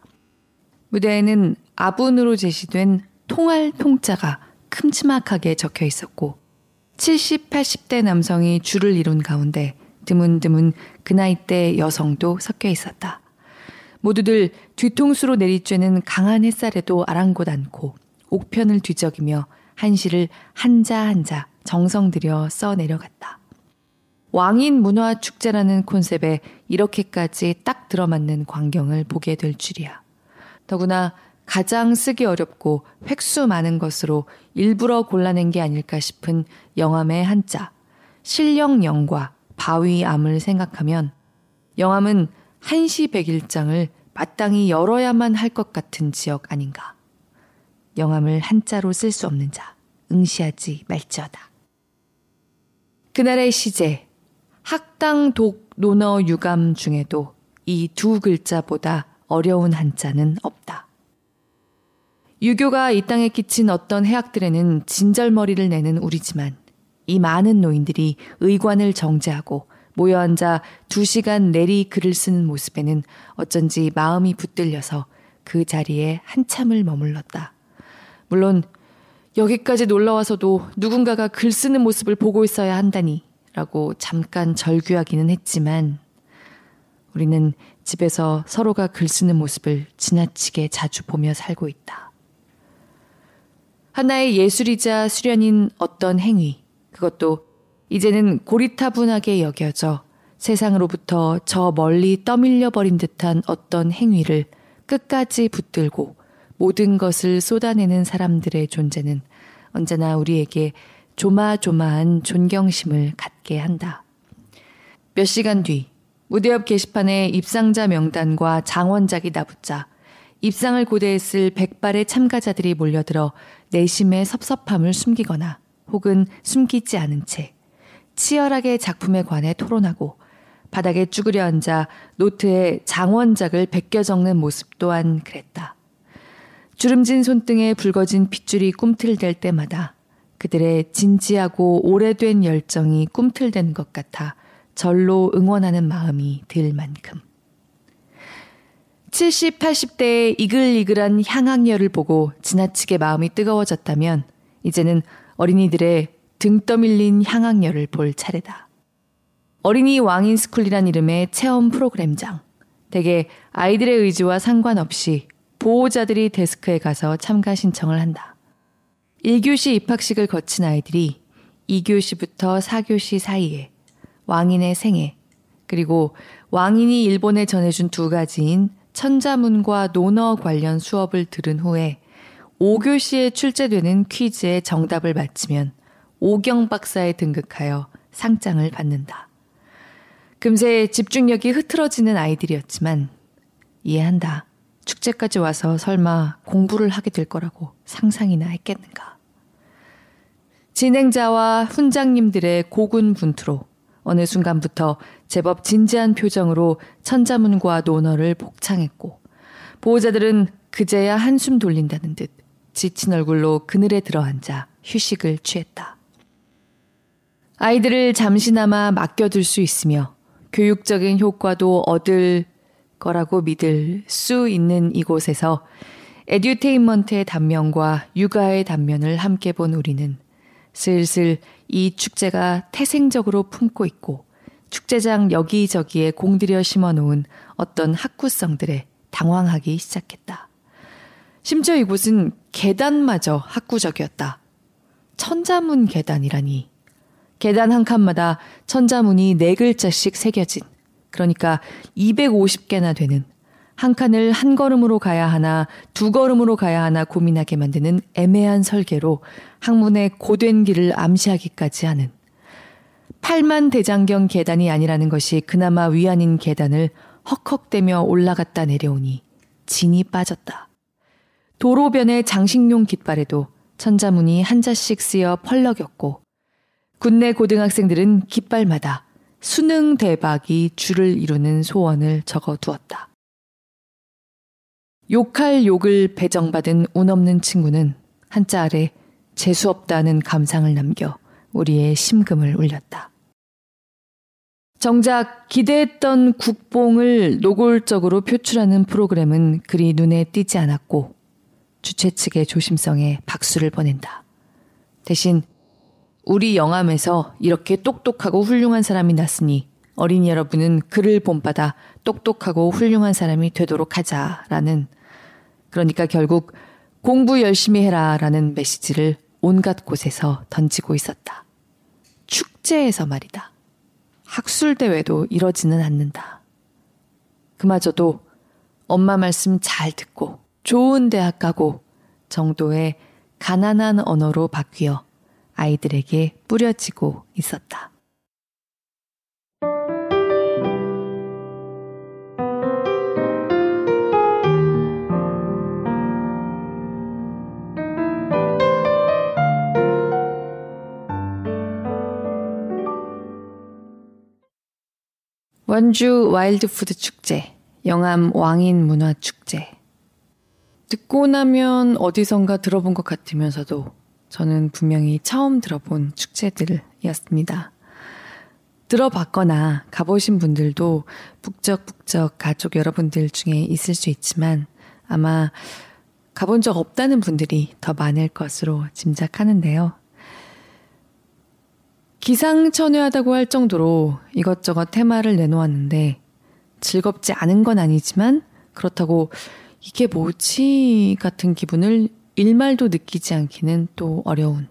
무대에는 아분으로 제시된 통할 통자가 큼지막하게 적혀 있었고 70, 80대 남성이 줄을 이룬 가운데 드문드문 그 나이대 여성도 섞여 있었다. 모두들 뒤통수로 내리쬐는 강한 햇살에도 아랑곳 않고 옥편을 뒤적이며 한시를 한자 한자 정성 들여 써 내려갔다. 왕인 문화 축제라는 콘셉트에 이렇게까지 딱 들어맞는 광경을 보게 될 줄이야. 더구나 가장 쓰기 어렵고 획수 많은 것으로 일부러 골라낸 게 아닐까 싶은 영암의 한자, 실령영과 바위암을 생각하면 영암은 한시 백일장을 마땅히 열어야만 할 것 같은 지역 아닌가. 영암을 한자로 쓸 수 없는 자, 응시하지 말지어다. 그날의 시제, 학당 독 논어 유감 중에도 이 두 글자보다 어려운 한자는 없다. 유교가 이 땅에 끼친 어떤 해악들에는 진절머리를 내는 우리지만 이 많은 노인들이 의관을 정제하고 모여 앉아 두 시간 내리 글을 쓰는 모습에는 어쩐지 마음이 붙들려서 그 자리에 한참을 머물렀다. 물론 여기까지 놀러와서도 누군가가 글 쓰는 모습을 보고 있어야 한다니 라고 잠깐 절규하기는 했지만 우리는 집에서 서로가 글 쓰는 모습을 지나치게 자주 보며 살고 있다. 하나의 예술이자 수련인 어떤 행위, 그것도 이제는 고리타분하게 여겨져 세상으로부터 저 멀리 떠밀려 버린 듯한 어떤 행위를 끝까지 붙들고 모든 것을 쏟아내는 사람들의 존재는 언제나 우리에게 조마조마한 존경심을 갖게 한다. 몇 시간 뒤 무대 옆 게시판에 입상자 명단과 장원작이 나붙자 입상을 고대했을 백발의 참가자들이 몰려들어 내심의 섭섭함을 숨기거나 혹은 숨기지 않은 채 치열하게 작품에 관해 토론하고 바닥에 쭈그려 앉아 노트에 장원작을 베껴 적는 모습 또한 그랬다. 주름진 손등에 붉어진 핏줄이 꿈틀댈 때마다 그들의 진지하고 오래된 열정이 꿈틀대는 것 같아 절로 응원하는 마음이 들 만큼. 70, 80대의 이글이글한 향학녀를 보고 지나치게 마음이 뜨거워졌다면 이제는 어린이들의 등 떠밀린 향학녀를 볼 차례다. 어린이 왕인 스쿨이란 이름의 체험 프로그램장. 대개 아이들의 의지와 상관없이 보호자들이 데스크에 가서 참가 신청을 한다. 1교시 입학식을 거친 아이들이 2교시부터 4교시 사이에 왕인의 생애, 그리고 왕인이 일본에 전해준 두 가지인 천자문과 논어 관련 수업을 들은 후에 5교시에 출제되는 퀴즈의 정답을 맞히면 오경 박사에 등극하여 상장을 받는다. 금세 집중력이 흐트러지는 아이들이었지만 이해한다. 축제까지 와서 설마 공부를 하게 될 거라고 상상이나 했겠는가. 진행자와 훈장님들의 고군분투로 어느 순간부터 제법 진지한 표정으로 천자문과 논어를 복창했고 보호자들은 그제야 한숨 돌린다는 듯 지친 얼굴로 그늘에 들어앉아 휴식을 취했다. 아이들을 잠시나마 맡겨둘 수 있으며 교육적인 효과도 얻을 거라고 믿을 수 있는 이곳에서 에듀테인먼트의 단면과 육아의 단면을 함께 본 우리는 슬슬 이 축제가 태생적으로 품고 있고 축제장 여기저기에 공들여 심어 놓은 어떤 학구성들에 당황하기 시작했다. 심지어 이곳은 계단마저 학구적이었다. 천자문 계단이라니. 계단 한 칸마다 천자문이 네 글자씩 새겨진, 그러니까 250개나 되는 한 칸을 한 걸음으로 가야 하나 두 걸음으로 가야 하나 고민하게 만드는 애매한 설계로 학문의 고된 길을 암시하기까지 하는 8만 대장경 계단이 아니라는 것이 그나마 위안인 계단을 헉헉대며 올라갔다 내려오니 진이 빠졌다. 도로변의 장식용 깃발에도 천자문이 한 자씩 쓰여 펄럭였고 국내 고등학생들은 깃발마다 수능 대박이 줄을 이루는 소원을 적어 두었다. 욕할 욕을 배정받은 운 없는 친구는 한자 아래 재수없다는 감상을 남겨 우리의 심금을 울렸다. 정작 기대했던 국뽕을 노골적으로 표출하는 프로그램은 그리 눈에 띄지 않았고 주최 측의 조심성에 박수를 보낸다. 대신 우리 영암에서 이렇게 똑똑하고 훌륭한 사람이 났으니 어린이 여러분은 그를 본받아 똑똑하고 훌륭한 사람이 되도록 하자라는 그러니까 결국 공부 열심히 해라 라는 메시지를 온갖 곳에서 던지고 있었다. 축제에서 말이다. 학술대회도 이러지는 않는다. 그마저도 엄마 말씀 잘 듣고 좋은 대학 가고 정도의 가난한 언어로 바뀌어 아이들에게 뿌려지고 있었다. 완주 와일드푸드 축제, 영암 왕인 문화 축제. 듣고 나면 어디선가 들어본 것 같으면서도 저는 분명히 처음 들어본 축제들이었습니다. 들어봤거나 가보신 분들도 북적북적 가족 여러분들 중에 있을 수 있지만 아마 가본 적 없다는 분들이 더 많을 것으로 짐작하는데요. 기상천외하다고 할 정도로 이것저것 테마를 내놓았는데 즐겁지 않은 건 아니지만 그렇다고 이게 뭐지 같은 기분을 일말도 느끼지 않기는 또 어려운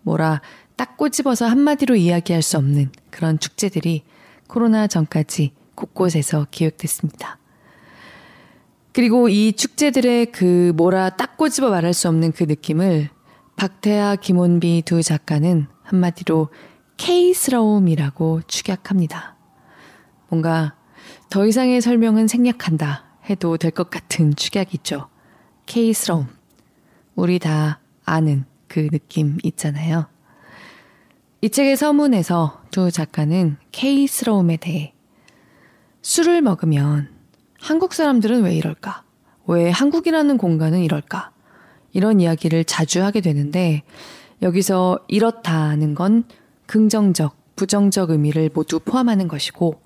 뭐라 딱 꼬집어서 한마디로 이야기할 수 없는 그런 축제들이 코로나 전까지 곳곳에서 기획됐습니다. 그리고 이 축제들의 그 뭐라 딱 꼬집어 말할 수 없는 그 느낌을 박태아, 김원비 두 작가는 한마디로 K스러움이라고 축약합니다. 뭔가 더 이상의 설명은 생략한다 해도 될 것 같은 축약이죠. K스러움. 우리 다 아는 그 느낌 있잖아요. 이 책의 서문에서 두 작가는 K스러움에 대해 술을 먹으면 한국 사람들은 왜 이럴까? 왜 한국이라는 공간은 이럴까? 이런 이야기를 자주 하게 되는데 여기서 이렇다는 건 긍정적, 부정적 의미를 모두 포함하는 것이고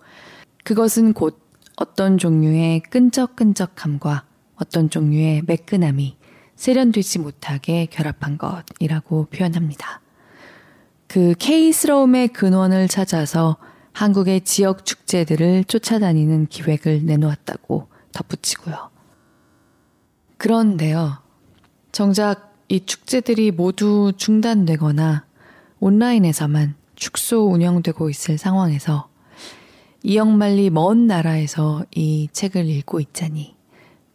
그것은 곧 어떤 종류의 끈적끈적함과 어떤 종류의 매끈함이 세련되지 못하게 결합한 것이라고 표현합니다. 그 K스러움의 근원을 찾아서 한국의 지역 축제들을 쫓아다니는 기획을 내놓았다고 덧붙이고요. 그런데요. 정작 이 축제들이 모두 중단되거나 온라인에서만 축소 운영되고 있을 상황에서 이영만리 먼 나라에서 이 책을 읽고 있자니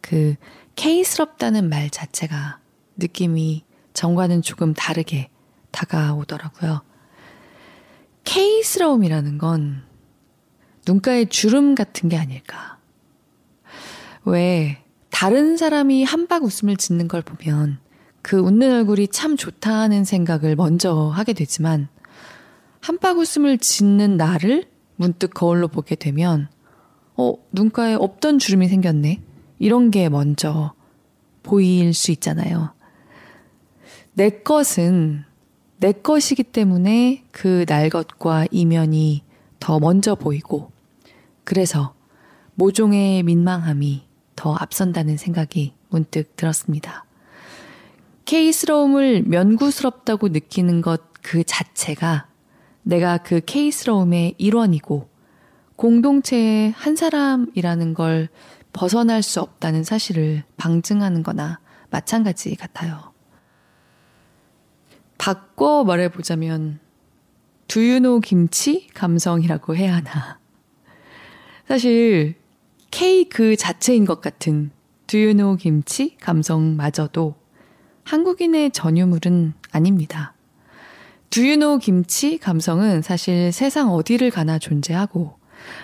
그 K스럽다는 말 자체가 느낌이 전과는 조금 다르게 다가오더라고요. K스러움이라는 건 눈가에 주름 같은 게 아닐까. 왜 다른 사람이 한박 웃음을 짓는 걸 보면 그 웃는 얼굴이 참 좋다는 생각을 먼저 하게 되지만 한박 웃음을 짓는 나를 문득 거울로 보게 되면 어, 눈가에 없던 주름이 생겼네. 이런 게 먼저 보일 수 있잖아요. 내 것은 내 것이기 때문에 그 날 것과 이면이 더 먼저 보이고 그래서 모종의 민망함이 더 앞선다는 생각이 문득 들었습니다. K스러움을 면구스럽다고 느끼는 것 그 자체가 내가 그 K스러움의 일원이고 공동체의 한 사람이라는 걸 벗어날 수 없다는 사실을 방증하는 거나 마찬가지 같아요. 바꿔 말해보자면, 두유노 김치 감성이라고 해야 하나. 사실, K 그 자체인 것 같은 두유노 김치 감성마저도 한국인의 전유물은 아닙니다. 두유노 김치 감성은 사실 세상 어디를 가나 존재하고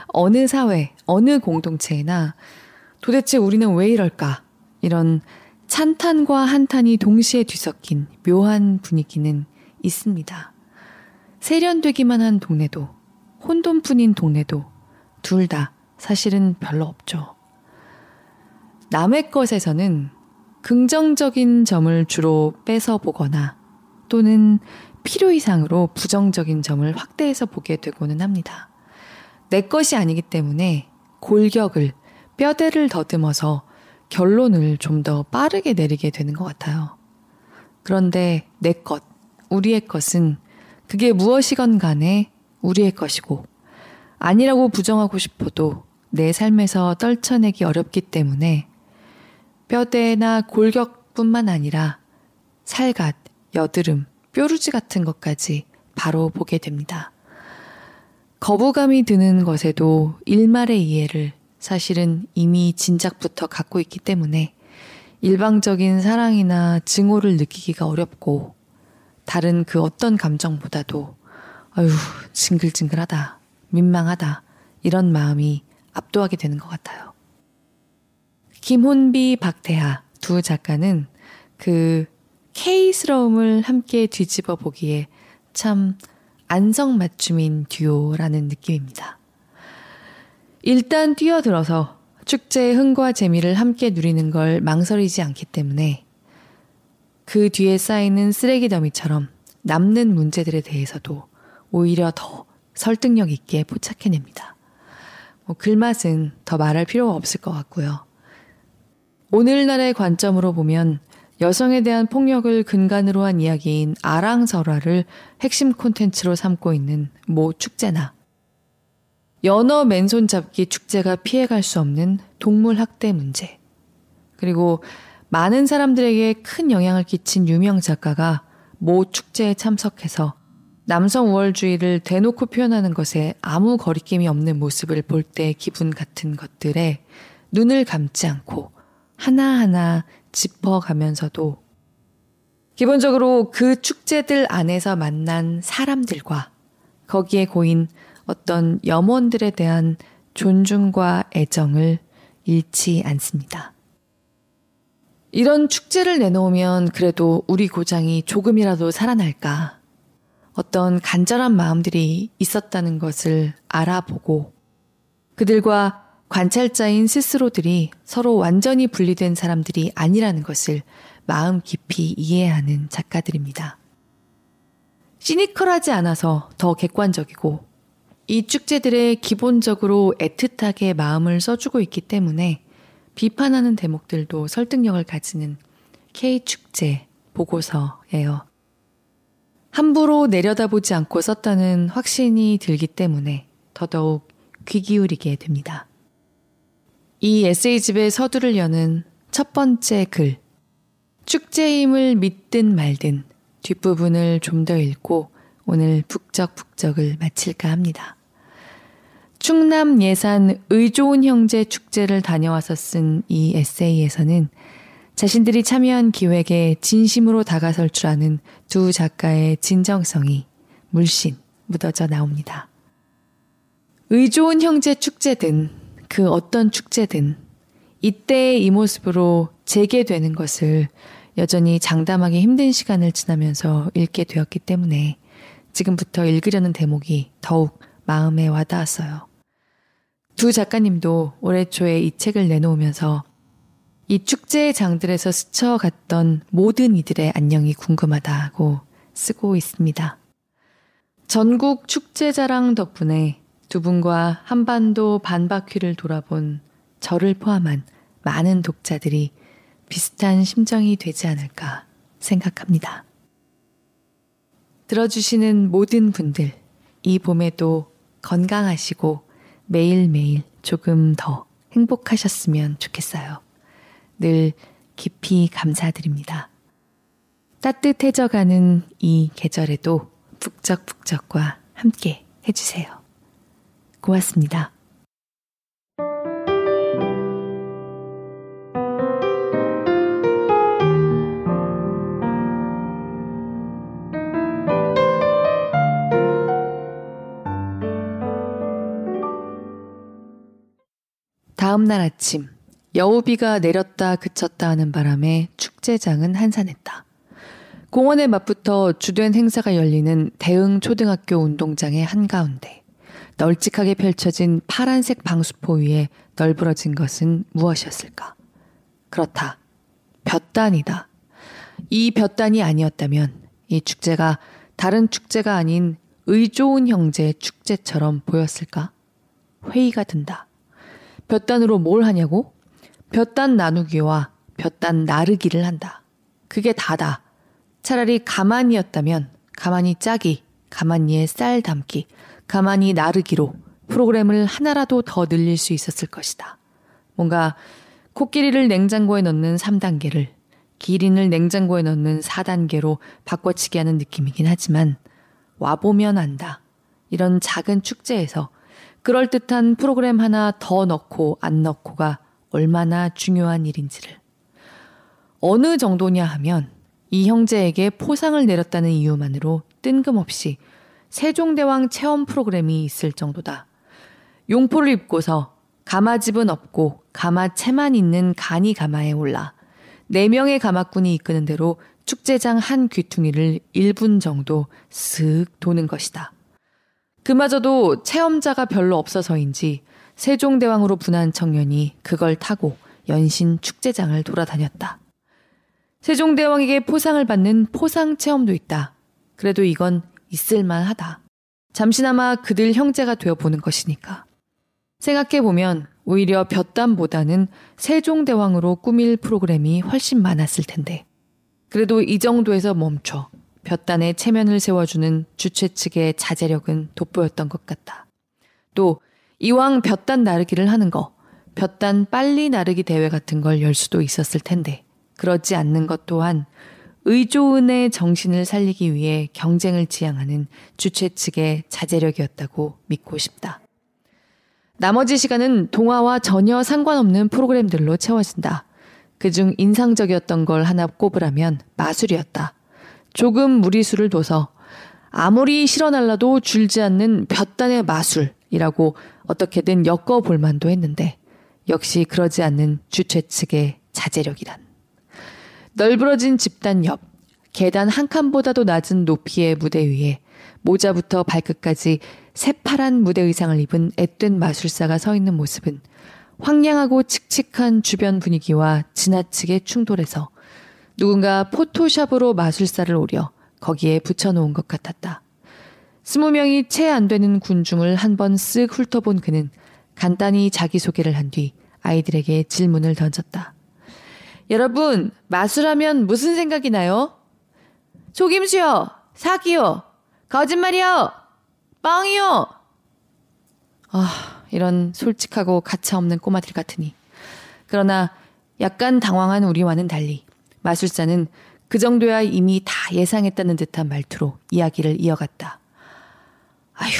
어느 사회, 어느 공동체나 도대체 우리는 왜 이럴까? 이런 찬탄과 한탄이 동시에 뒤섞인 묘한 분위기는 있습니다. 세련되기만 한 동네도 혼돈뿐인 동네도 둘 다 사실은 별로 없죠. 남의 것에서는 긍정적인 점을 주로 뺏어 보거나 또는 필요 이상으로 부정적인 점을 확대해서 보게 되고는 합니다. 내 것이 아니기 때문에 골격을, 뼈대를 더듬어서 결론을 좀 더 빠르게 내리게 되는 것 같아요. 그런데 내 것, 우리의 것은 그게 무엇이건 간에 우리의 것이고, 아니라고 부정하고 싶어도 내 삶에서 떨쳐내기 어렵기 때문에 뼈대나 골격뿐만 아니라 살갗, 여드름, 뾰루지 같은 것까지 바로 보게 됩니다. 거부감이 드는 것에도 일말의 이해를 사실은 이미 진작부터 갖고 있기 때문에 일방적인 사랑이나 증오를 느끼기가 어렵고 다른 그 어떤 감정보다도 아유, 징글징글하다, 민망하다, 이런 마음이 압도하게 되는 것 같아요. 김혼비, 박태하 두 작가는 그 K스러움을 함께 뒤집어 보기에 참 안성맞춤인 듀오라는 느낌입니다. 일단 뛰어들어서 축제의 흥과 재미를 함께 누리는 걸 망설이지 않기 때문에 그 뒤에 쌓이는 쓰레기 더미처럼 남는 문제들에 대해서도 오히려 더 설득력 있게 포착해냅니다. 뭐 글맛은 더 말할 필요가 없을 것 같고요. 오늘날의 관점으로 보면 여성에 대한 폭력을 근간으로 한 이야기인 아랑설화를 핵심 콘텐츠로 삼고 있는 모 축제나 연어 맨손 잡기 축제가 피해갈 수 없는 동물 학대 문제. 그리고 많은 사람들에게 큰 영향을 끼친 유명 작가가 모 축제에 참석해서 남성 우월주의를 대놓고 표현하는 것에 아무 거리낌이 없는 모습을 볼 때 기분 같은 것들에 눈을 감지 않고 하나하나 짚어가면서도 기본적으로 그 축제들 안에서 만난 사람들과 거기에 고인 어떤 염원들에 대한 존중과 애정을 잃지 않습니다. 이런 축제를 내놓으면 그래도 우리 고장이 조금이라도 살아날까. 어떤 간절한 마음들이 있었다는 것을 알아보고 그들과 관찰자인 스스로들이 서로 완전히 분리된 사람들이 아니라는 것을 마음 깊이 이해하는 작가들입니다. 시니컬하지 않아서 더 객관적이고 이 축제들에 기본적으로 애틋하게 마음을 써주고 있기 때문에 비판하는 대목들도 설득력을 가지는 K축제 보고서예요. 함부로 내려다보지 않고 썼다는 확신이 들기 때문에 더더욱 귀 기울이게 됩니다. 이 에세이집의 서두를 여는 첫 번째 글. 축제임을 믿든 말든 뒷부분을 좀 더 읽고 오늘 북적북적을 마칠까 합니다. 충남 예산 의좋은 형제 축제를 다녀와서 쓴 이 에세이에서는 자신들이 참여한 기획에 진심으로 다가설 줄 아는 두 작가의 진정성이 물씬 묻어져 나옵니다. 의좋은 형제 축제든 그 어떤 축제든 이때의 이 모습으로 재개되는 것을 여전히 장담하기 힘든 시간을 지나면서 읽게 되었기 때문에 지금부터 읽으려는 대목이 더욱 마음에 와닿았어요. 두 작가님도 올해 초에 이 책을 내놓으면서 이 축제의 장들에서 스쳐갔던 모든 이들의 안녕이 궁금하다고 쓰고 있습니다. 전국 축제자랑 덕분에 두 분과 한반도 반바퀴를 돌아본 저를 포함한 많은 독자들이 비슷한 심정이 되지 않을까 생각합니다. 들어주시는 모든 분들, 이 봄에도 건강하시고 매일매일 조금 더 행복하셨으면 좋겠어요. 늘 깊이 감사드립니다. 따뜻해져가는 이 계절에도 북적북적과 함께 해주세요. 고맙습니다. 다음 날 아침, 여우비가 내렸다 그쳤다 하는 바람에 축제장은 한산했다. 공원의 맛부터 주된 행사가 열리는 대흥 초등학교 운동장의 한가운데. 널찍하게 펼쳐진 파란색 방수포 위에 널브러진 것은 무엇이었을까? 그렇다. 볕단이다. 이 볕단이 아니었다면 이 축제가 다른 축제가 아닌 의좋은 형제 축제처럼 보였을까? 회의가 든다. 볕단으로 뭘 하냐고? 볕단 나누기와 볕단 나르기를 한다. 그게 다다. 차라리 가만히였다면 가만히 짜기, 가만히에 쌀 담기, 가만히 나르기로 프로그램을 하나라도 더 늘릴 수 있었을 것이다. 뭔가 코끼리를 냉장고에 넣는 3단계를 기린을 냉장고에 넣는 4단계로 바꿔치기 하는 느낌이긴 하지만 와보면 안다. 이런 작은 축제에서 그럴듯한 프로그램 하나 더 넣고 안 넣고가 얼마나 중요한 일인지를. 어느 정도냐 하면 이 형제에게 포상을 내렸다는 이유만으로 뜬금없이 세종대왕 체험 프로그램이 있을 정도다. 용포를 입고서 가마집은 없고 가마채만 있는 간이 가마에 올라 4명의 가마꾼이 이끄는 대로 축제장 한 귀퉁이를 1분 정도 쓱 도는 것이다. 그마저도 체험자가 별로 없어서인지 세종대왕으로 분한 청년이 그걸 타고 연신 축제장을 돌아다녔다. 세종대왕에게 포상을 받는 포상 체험도 있다. 그래도 이건 있을만 하다. 잠시나마 그들 형제가 되어 보는 것이니까. 생각해 보면 오히려 볕담보다는 세종대왕으로 꾸밀 프로그램이 훨씬 많았을 텐데. 그래도 이 정도에서 멈춰 볕단에 체면을 세워주는 주최 측의 자제력은 돋보였던 것 같다. 또 이왕 볕단 나르기를 하는 거, 볕단 빨리 나르기 대회 같은 걸 열 수도 있었을 텐데 그렇지 않는 것 또한 의조은의 정신을 살리기 위해 경쟁을 지향하는 주최 측의 자제력이었다고 믿고 싶다. 나머지 시간은 동화와 전혀 상관없는 프로그램들로 채워진다. 그중 인상적이었던 걸 하나 꼽으라면 마술이었다. 조금 무리수를 둬서 아무리 실어날라도 줄지 않는 볕단의 마술이라고 어떻게든 엮어볼 만도 했는데 역시 그러지 않는 주최 측의 자제력이란. 널브러진 집단 옆, 계단 한 칸보다도 낮은 높이의 무대 위에 모자부터 발끝까지 새파란 무대 의상을 입은 앳된 마술사가 서 있는 모습은 황량하고 칙칙한 주변 분위기와 지나치게 충돌해서 누군가 포토샵으로 마술사를 오려 거기에 붙여놓은 것 같았다. 스무 명이 채 안 되는 군중을 한 번 쓱 훑어본 그는 간단히 자기소개를 한 뒤 아이들에게 질문을 던졌다. 여러분, 마술하면 무슨 생각이 나요? 속임수요, 사기요, 거짓말이요, 뻥이요. 아, 이런 솔직하고 가차없는 꼬마들 같으니. 그러나 약간 당황한 우리와는 달리 마술사는 그 정도야 이미 다 예상했다는 듯한 말투로 이야기를 이어갔다. 아휴,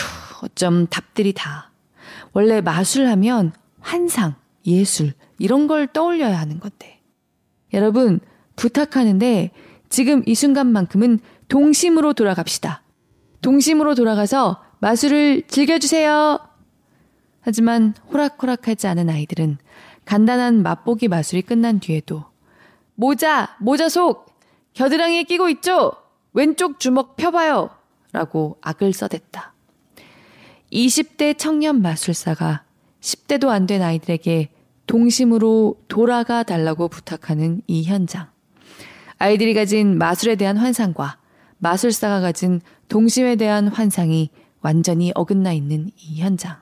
어쩜 답들이 다. 원래 마술하면 환상, 예술, 이런 걸 떠올려야 하는 건데. 여러분, 부탁하는데 지금 이 순간만큼은 동심으로 돌아갑시다. 동심으로 돌아가서 마술을 즐겨주세요. 하지만 호락호락하지 않은 아이들은 간단한 맛보기 마술이 끝난 뒤에도 모자, 모자 속, 겨드랑이에 끼고 있죠? 왼쪽 주먹 펴봐요. 라고 악을 써댔다. 20대 청년 마술사가 10대도 안 된 아이들에게 동심으로 돌아가 달라고 부탁하는 이 현장. 아이들이 가진 마술에 대한 환상과 마술사가 가진 동심에 대한 환상이 완전히 어긋나 있는 이 현장.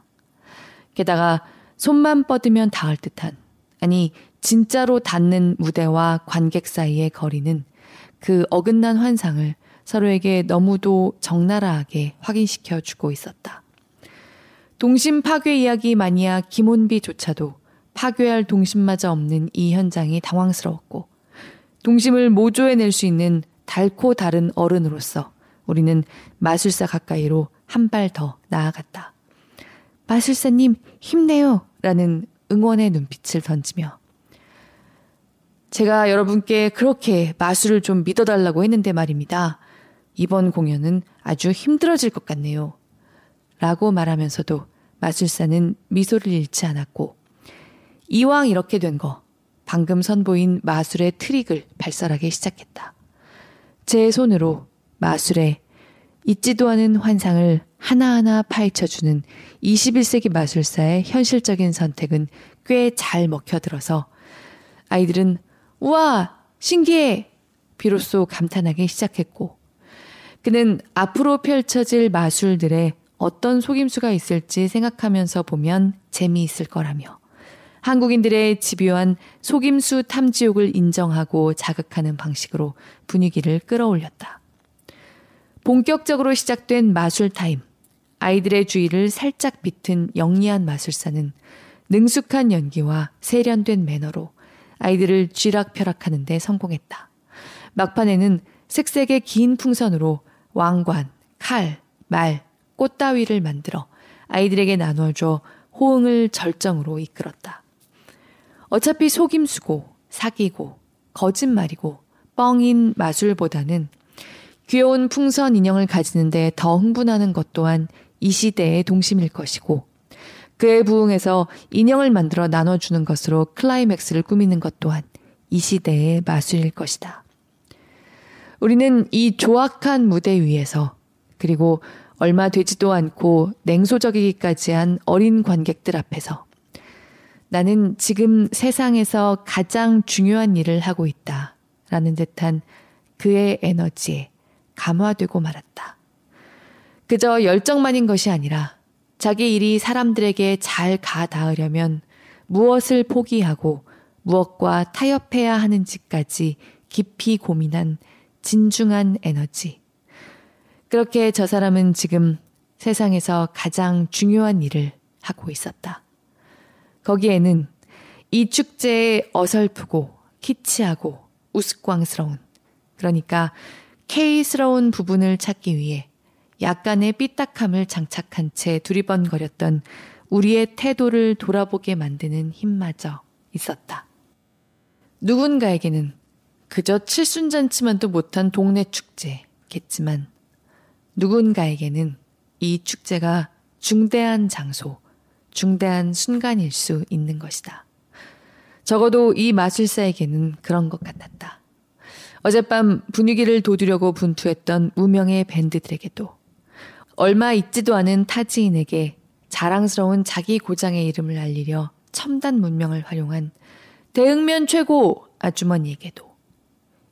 게다가 손만 뻗으면 닿을 듯한, 아니, 진짜로 닿는 무대와 관객 사이의 거리는 그 어긋난 환상을 서로에게 너무도 적나라하게 확인시켜 주고 있었다. 동심 파괴 이야기 마니아 김혼비조차도 파괴할 동심마저 없는 이 현장이 당황스러웠고 동심을 모조해낼 수 있는 달코 다른 어른으로서 우리는 마술사 가까이로 한 발 더 나아갔다. 마술사님 힘내요 라는 응원의 눈빛을 던지며 제가 여러분께 그렇게 마술을 좀 믿어달라고 했는데 말입니다. 이번 공연은 아주 힘들어질 것 같네요. 라고 말하면서도 마술사는 미소를 잃지 않았고 이왕 이렇게 된 거 방금 선보인 마술의 트릭을 발설하기 시작했다. 제 손으로 마술의 잊지도 않은 환상을 하나하나 파헤쳐주는 21세기 마술사의 현실적인 선택은 꽤 잘 먹혀들어서 아이들은 우와 신기해 비로소 감탄하기 시작했고 그는 앞으로 펼쳐질 마술들의 어떤 속임수가 있을지 생각하면서 보면 재미있을 거라며 한국인들의 집요한 속임수 탐지욕을 인정하고 자극하는 방식으로 분위기를 끌어올렸다. 본격적으로 시작된 마술 타임. 아이들의 주의를 살짝 비튼 영리한 마술사는 능숙한 연기와 세련된 매너로 아이들을 쥐락펴락하는 데 성공했다. 막판에는 색색의 긴 풍선으로 왕관, 칼, 말, 꽃 따위를 만들어 아이들에게 나눠줘 호응을 절정으로 이끌었다. 어차피 속임수고 사기고 거짓말이고 뻥인 마술보다는 귀여운 풍선 인형을 가지는데 더 흥분하는 것 또한 이 시대의 동심일 것이고 그에 부응해서 인형을 만들어 나눠주는 것으로 클라이맥스를 꾸미는 것 또한 이 시대의 마술일 것이다. 우리는 이 조악한 무대 위에서 그리고 얼마 되지도 않고 냉소적이기까지 한 어린 관객들 앞에서 나는 지금 세상에서 가장 중요한 일을 하고 있다. 라는 듯한 그의 에너지에 감화되고 말았다. 그저 열정만인 것이 아니라 자기 일이 사람들에게 잘 가 닿으려면 무엇을 포기하고 무엇과 타협해야 하는지까지 깊이 고민한 진중한 에너지. 그렇게 저 사람은 지금 세상에서 가장 중요한 일을 하고 있었다. 거기에는 이 축제의 어설프고 키치하고 우스꽝스러운, 그러니까 K스러운 부분을 찾기 위해 약간의 삐딱함을 장착한 채 두리번거렸던 우리의 태도를 돌아보게 만드는 힘마저 있었다. 누군가에게는 그저 칠순잔치만도 못한 동네 축제겠지만 누군가에게는 이 축제가 중대한 장소, 중대한 순간일 수 있는 것이다. 적어도 이 마술사에게는 그런 것 같았다. 어젯밤 분위기를 돋우려고 분투했던 무명의 밴드들에게도 얼마 있지도 않은 타지인에게 자랑스러운 자기 고장의 이름을 알리려 첨단 문명을 활용한 대응면 최고 아주머니에게도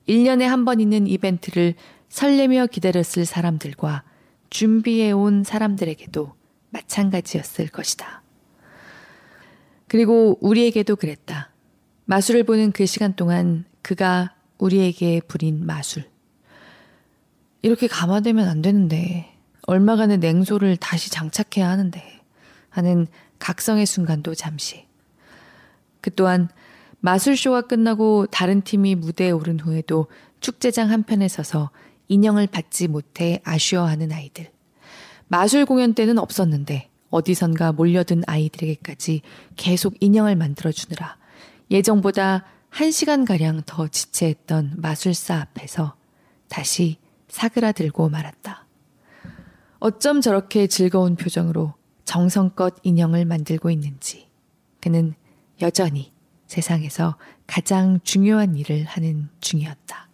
1년에 한 번 있는 이벤트를 설레며 기다렸을 사람들과 준비해온 사람들에게도 마찬가지였을 것이다. 그리고 우리에게도 그랬다. 마술을 보는 그 시간 동안 그가 우리에게 부린 마술. 이렇게 감화되면 안 되는데, 얼마간의 냉소를 다시 장착해야 하는데, 하는 각성의 순간도 잠시. 그 또한 마술쇼가 끝나고 다른 팀이 무대에 오른 후에도 축제장 한편에 서서 인형을 받지 못해 아쉬워하는 아이들. 마술 공연 때는 없었는데 어디선가 몰려든 아이들에게까지 계속 인형을 만들어주느라 예정보다 한 시간가량 더 지체했던 마술사 앞에서 다시 사그라들고 말았다. 어쩜 저렇게 즐거운 표정으로 정성껏 인형을 만들고 있는지 그는 여전히 세상에서 가장 중요한 일을 하는 중이었다.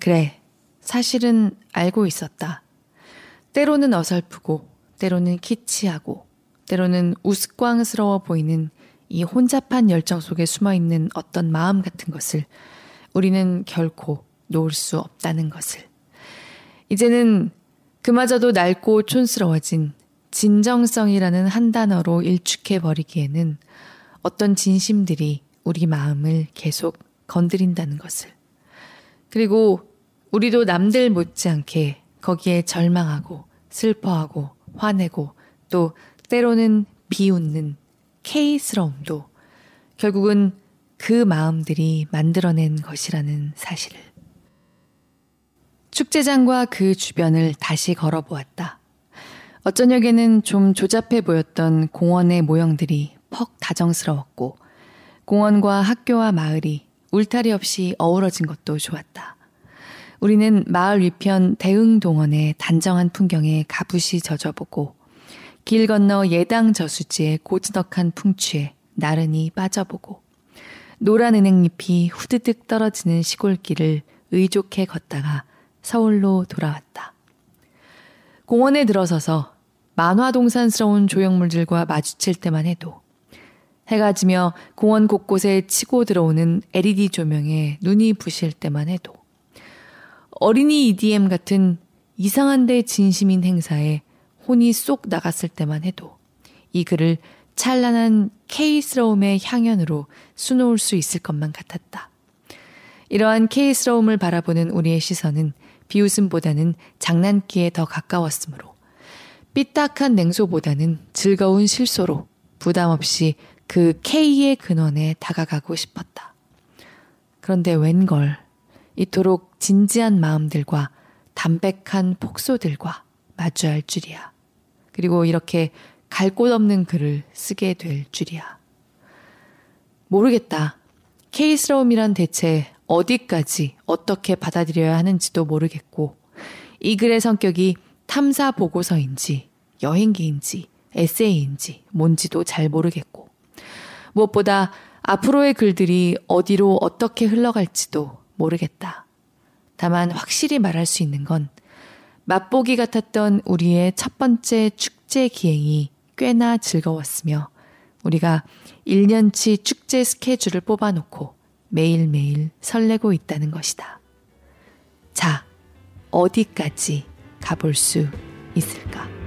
그래, 사실은 알고 있었다. 때로는 어설프고, 때로는 키치하고, 때로는 우스꽝스러워 보이는 이 혼잡한 열정 속에 숨어 있는 어떤 마음 같은 것을 우리는 결코 놓을 수 없다는 것을. 이제는 그마저도 낡고 촌스러워진 진정성이라는 한 단어로 일축해 버리기에는 어떤 진심들이 우리 마음을 계속 건드린다는 것을. 그리고 우리도 남들 못지않게 거기에 절망하고 슬퍼하고 화내고 또 때로는 비웃는 K스러움도 결국은 그 마음들이 만들어낸 것이라는 사실을. 축제장과 그 주변을 다시 걸어보았다. 어쩌녁에는 좀 조잡해 보였던 공원의 모형들이 퍽 다정스러웠고, 공원과 학교와 마을이 울타리 없이 어우러진 것도 좋았다. 우리는 마을 위편 대흥동원의 단정한 풍경에 가부시 젖어보고, 길 건너 예당 저수지의 고즈넉한 풍취에 나른히 빠져보고, 노란 은행잎이 후드득 떨어지는 시골길을 의족해 걷다가 서울로 돌아왔다. 공원에 들어서서 만화동산스러운 조형물들과 마주칠 때만 해도 해가 지며 공원 곳곳에 치고 들어오는 LED 조명에 눈이 부실 때만 해도 어린이 EDM 같은 이상한데 진심인 행사에 혼이 쏙 나갔을 때만 해도 이 글을 찬란한 K스러움의 향연으로 수놓을 수 있을 것만 같았다. 이러한 K스러움을 바라보는 우리의 시선은 비웃음보다는 장난기에 더 가까웠으므로 삐딱한 냉소보다는 즐거운 실소로 부담 없이 그 K의 근원에 다가가고 싶었다. 그런데 웬걸 이토록 진지한 마음들과 담백한 폭소들과 마주할 줄이야. 그리고 이렇게 갈 곳 없는 글을 쓰게 될 줄이야. 모르겠다. K스러움이란 대체 어디까지 어떻게 받아들여야 하는지도 모르겠고, 이 글의 성격이 탐사 보고서인지, 여행기인지, 에세이인지, 뭔지도 잘 모르겠고, 무엇보다 앞으로의 글들이 어디로 어떻게 흘러갈지도 모르겠다. 다만 확실히 말할 수 있는 건 맛보기 같았던 우리의 첫 번째 축제 기행이 꽤나 즐거웠으며 우리가 1년치 축제 스케줄을 뽑아놓고 매일매일 설레고 있다는 것이다. 자, 어디까지 가볼 수 있을까?